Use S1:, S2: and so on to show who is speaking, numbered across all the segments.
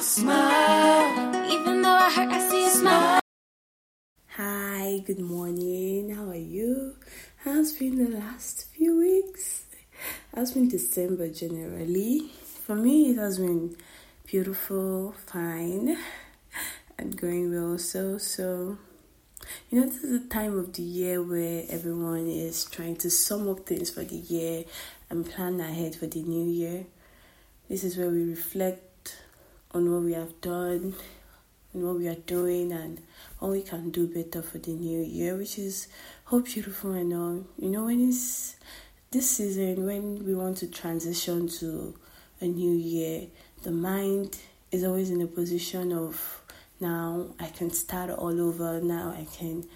S1: Smile. Even though I hurt, I see a smile.
S2: Hi, good morning. How are you? How's been the last few weeks? How's been December generally? For me, it has been beautiful, fine, and going well. So, so you know, this is the time of the year where everyone is trying to sum up things for the year and plan ahead for the new year. This is where we reflect on what we have done and what we are doing and what we can do better for the new year, which is how beautiful and all. You know, when it's this season, when we want to transition to a new year, the mind is always in a position of now I can start all over. Now I can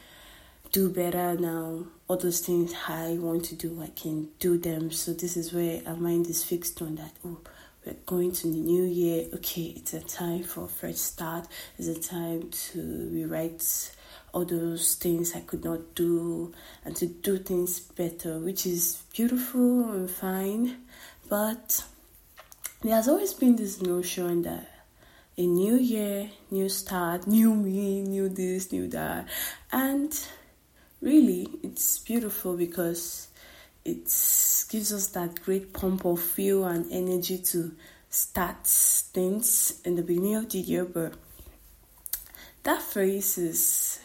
S2: do better. Now all those things I want to do, I can do them. So this is where our mind is fixed on that. Oh, we're going to the new year. Okay, it's a time for a fresh start. It's a time to rewrite all those things I could not do and to do things better, which is beautiful and fine. But there has always been this notion that a new year, new start, new me, new this, new that. And really, it's beautiful because it gives us that great pump of fuel and energy to start things in the beginning of the year. But that phrase is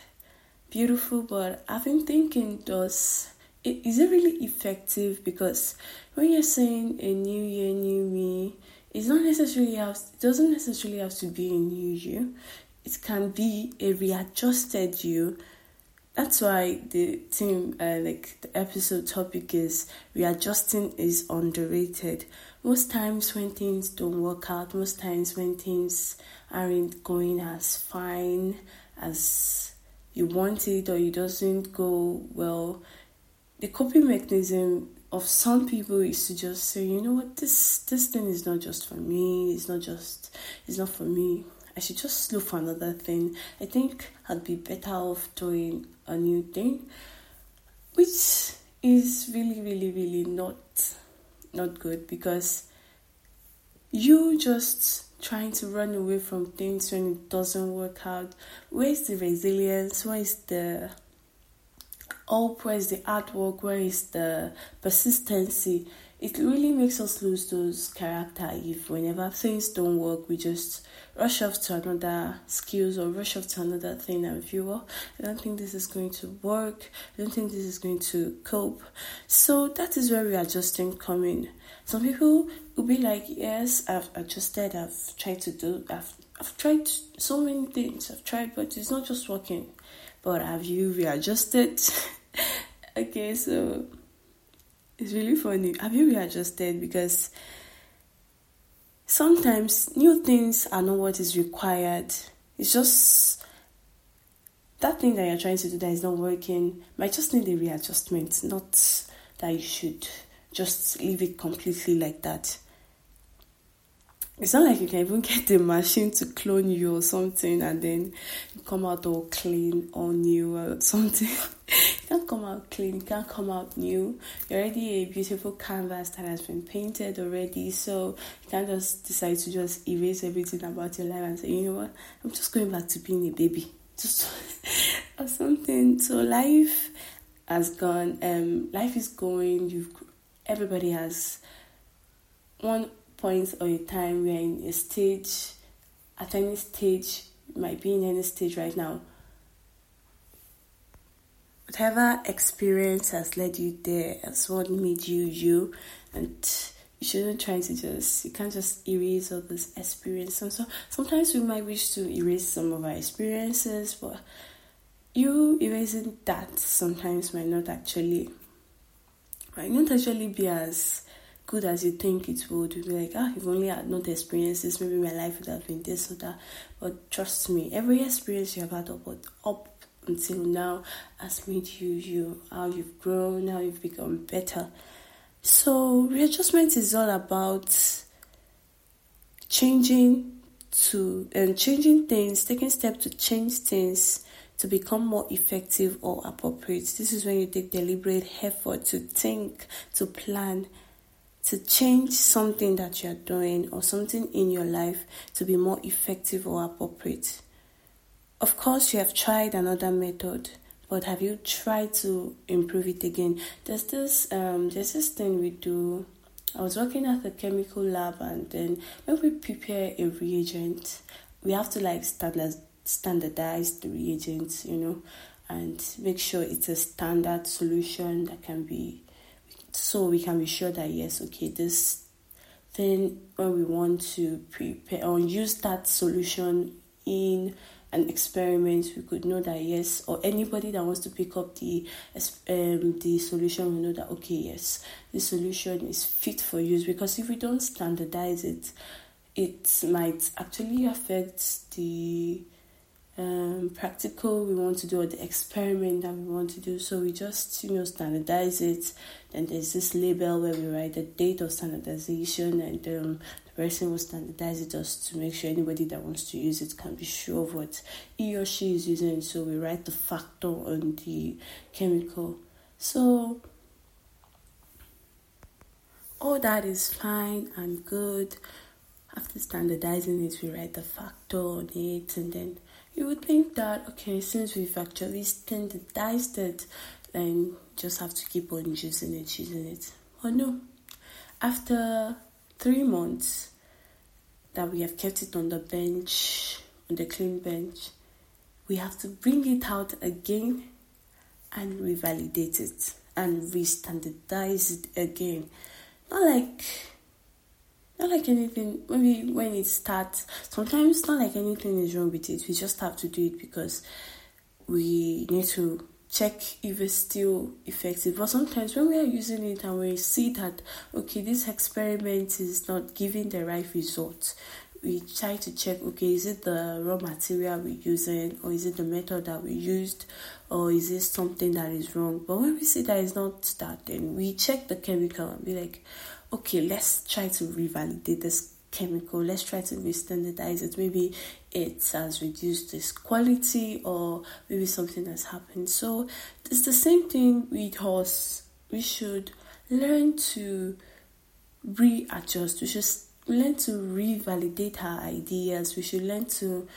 S2: beautiful, but I've been thinking, does it, is it really effective? Because when you're saying a new year, new me, it's not necessarily have it doesn't necessarily have to be a new you. It can be a readjusted you. That's why the theme, uh, like the episode topic is readjusting is underrated. Most times when things don't work out, most times when things aren't going as fine as you want it or it doesn't go well, the coping mechanism of some people is to just say, you know what, this this thing is not just for me. It's not just it's not for me. I should just look for another thing. I think I'd be better off doing a new thing, which is really, really, really not not good because you just trying to run away from things when it doesn't work out. Where's the resilience? Where is the hope, where is the artwork, where is the persistency? It really makes us lose those character if whenever things don't work, we just rush off to another skills or rush off to another thing and feel, well, I don't think this is going to work. I don't think this is going to cope. So that is where readjusting come in. Some people will be like, yes, I've adjusted, I've tried to do, I've, I've tried so many things, I've tried, but it's not just working. But have you readjusted? okay, so it's really funny. Have you readjusted? Because sometimes new things are not what is required. It's just that thing that you're trying to do that is not working might just need a readjustment, not that you should just leave it completely like that. It's not like you can even get the machine to clone you or something and then come out all clean, all new or something. you can't come out clean, you can't come out new. You're already a beautiful canvas that has been painted already, so you can't just decide to just erase everything about your life and say, you know what, I'm just going back to being a baby. Just or something. So life has gone, um, life is going, you've everybody has one point or a time we are in a stage, at any stage, might be in any stage right now. Whatever experience has led you there has what made you you, and you shouldn't try to just you can't just erase all this experience. And so sometimes we might wish to erase some of our experiences, but you erasing that sometimes might not actually might not actually be as good as you think it would. You'd be like, ah, if only I had not experienced this, maybe my life would have been this or that. But trust me, every experience you have had up, up until now has made you you, how you've grown, how you've become better. So readjustment is all about changing to and changing things, taking steps to change things to become more effective or appropriate. This is when you take deliberate effort to think, to plan, to change something that you're doing or something in your life to be more effective or appropriate. Of course, you have tried another method, but have you tried to improve it again? There's this um, there's this thing we do. I was working at the chemical lab, and then when we prepare a reagent, we have to like standard standardize the reagents, you know, and make sure it's a standard solution that can be so we can be sure that yes, okay, this thing when we want to prepare or use that solution in an experiment, we could know that yes, or anybody that wants to pick up the um, the solution will know that okay, yes, the solution is fit for use. Because if we don't standardize it, it might actually affect the um, practical we want to do or the experiment that we want to do. So we just you know standardize it. Then there's this label where we write the date of standardization, and um, the person will standardize it just to make sure anybody that wants to use it can be sure of what he or she is using. So we write the factor on the chemical. So all that is fine and good. After standardizing it, we write the factor on it, and then you would think that okay, since we've actually standardized it, then just have to keep on using it, using it. But no, after three months that we have kept it on the bench, on the clean bench, we have to bring it out again and revalidate it and re-standardize it again. Not like not like anything maybe when it starts sometimes not like anything is wrong with it we just have to do it because we need to check if it's still effective. But sometimes when we are using it and we see that okay this experiment is not giving the right result we try to check okay is it the raw material we're using or is it the method that we used or is it something that is wrong? But when we see that it's not that then we check the chemical and be like okay, let's try to revalidate this chemical, let's try to re-standardize it. Maybe it has reduced this quality or maybe something has happened. So it's the same thing with us. We should learn to readjust. We should learn to revalidate our ideas. We should learn to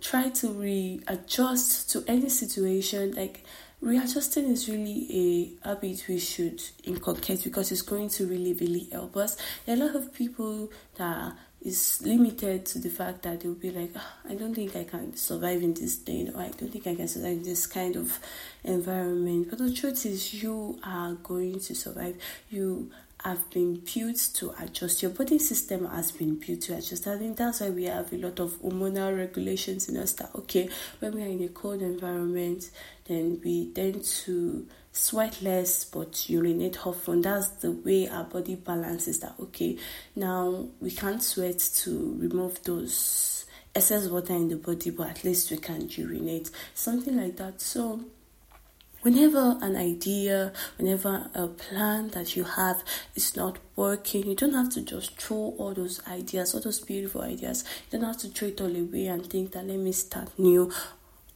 S2: try to readjust to any situation. Like readjusting is really a habit we should inculcate because it's going to really really help us. There are a lot of people that is limited to the fact that they'll be like oh, i don't think i can survive in this thing or i don't think i can survive in this kind of environment. But the truth is you are going to survive. You have been built to adjust. Your body system has been built to adjust. I think that's why we have a lot of hormonal regulations in us that okay, when we are in a cold environment, then we tend to sweat less but urinate often. That's the way our body balances that okay, now we can't sweat to remove those excess water in the body, but at least we can urinate. Something like that. So Whenever an idea, whenever a plan that you have is not working, you don't have to just throw all those ideas, all those beautiful ideas. You don't have to throw it all away and think that let me start new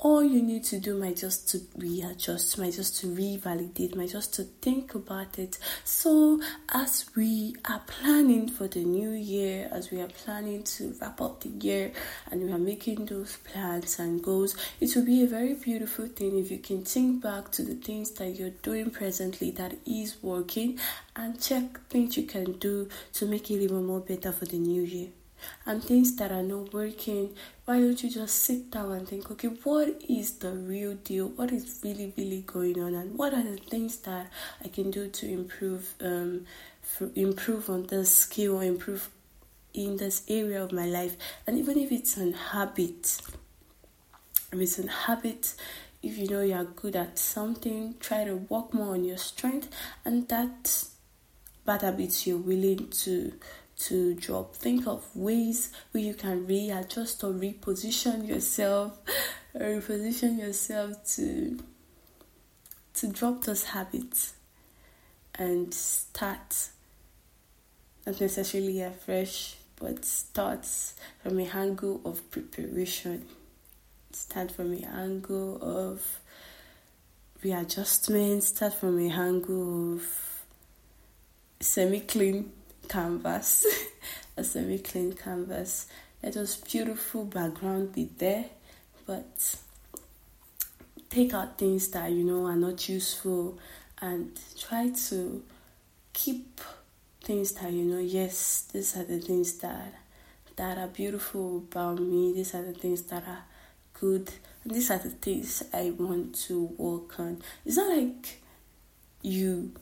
S2: all you need to do might just to readjust, might just to revalidate, might just to think about it. So as we are planning for the new year, as we are planning to wrap up the year and we are making those plans and goals, it will be a very beautiful thing if you can think back to the things that you're doing presently that is working and check things you can do to make it even more better for the new year and things that are not working, why don't you just sit down and think, okay, what is the real deal? What is really, really going on? And what are the things that I can do to improve, um, improve on this skill or improve in this area of my life? And even if it's an habit, if it's an habit, if you know you're good at something, try to work more on your strength, and that bad habits you're willing to to drop. Think of ways where you can readjust or reposition yourself, reposition yourself to to drop those habits and start not necessarily afresh, but start from a angle of preparation. Start from a angle of readjustment. Start from a angle of semi clean canvas, a semi clean canvas. Let us beautiful background be there, but take out things that you know are not useful and try to keep things that you know yes these are the things that that are beautiful about me. These are the things that are good. And these are the things i want to work on. It's not like you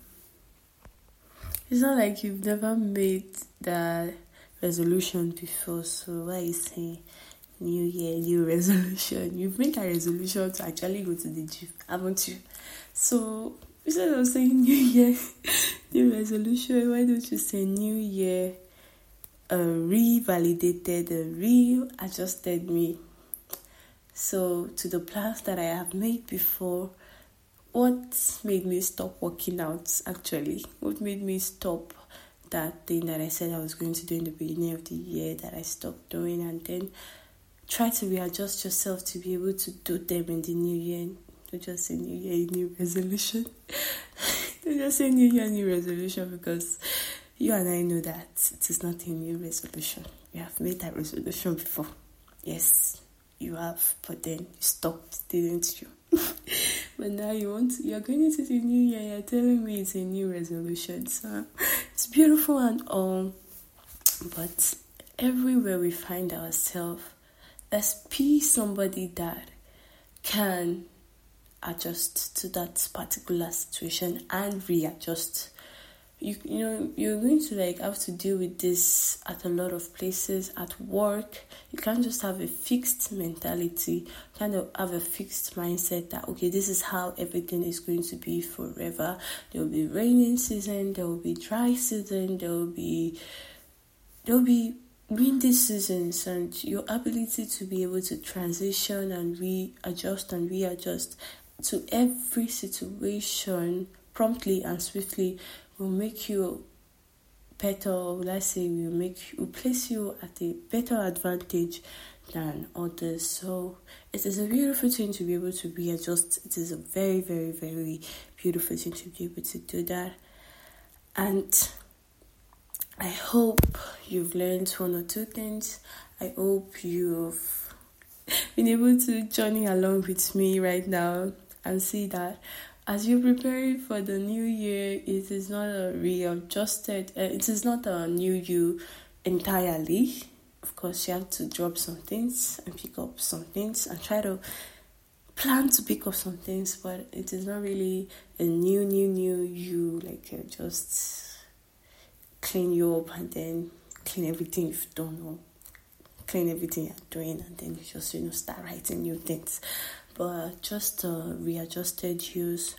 S2: it's not like you've never made that resolution before so why you saying new year, new resolution. You've made a resolution to actually go to the gym, haven't you? So instead of saying new year, new resolution, why don't you say new year, uh, revalidated, uh, readjusted me? So to the plans that I have made before, what made me stop working out actually? What made me stop that thing that I said I was going to do in the beginning of the year that I stopped doing and then try to readjust yourself to be able to do them in the new year. Don't just say new year, new resolution. Don't just say new year, new resolution because you and I know that it is not a new resolution. You have made that resolution before. Yes, you have, but then you stopped, didn't you? but now you want to, you're going into the new year, you're telling me it's a new resolution. So it's beautiful and all, but everywhere we find ourselves, let's be somebody that can adjust to that particular situation and readjust. You you know you're going to like have to deal with this at a lot of places at work. You can't just have a fixed mentality, kind of have a fixed mindset that okay, this is how everything is going to be forever. There will be raining season, there will be dry season, there will be there will be windy seasons and your ability to be able to transition and readjust and readjust to every situation promptly and swiftly will make you better I say will make will place you at a better advantage than others. So it is a beautiful thing to be able to readjust. It is a very, very, very beautiful thing to be able to do that. And I hope you've learned one or two things. I hope you've been able to journey along with me right now and see that as you're preparing for the new year, it is not a readjusted, uh, it is not a new you entirely. Of course, you have to drop some things and pick up some things and try to plan to pick up some things, but it is not really a new, new, new you, like uh, just clean you up and then clean everything you've done or clean everything you're doing and then you just you know start writing new things but just uh, readjusted use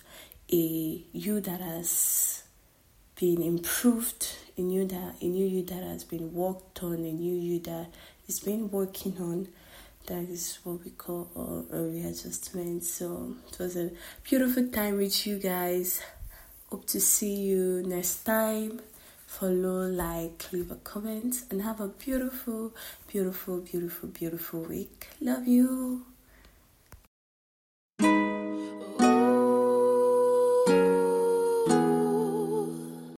S2: a you that has been improved a new that a new you that has been worked on a new you that is been working on that is what we call a, a readjustment so it was a beautiful time with you guys hope to see you next time follow, like, leave a comment, and have a beautiful, beautiful, beautiful, beautiful week. Love you.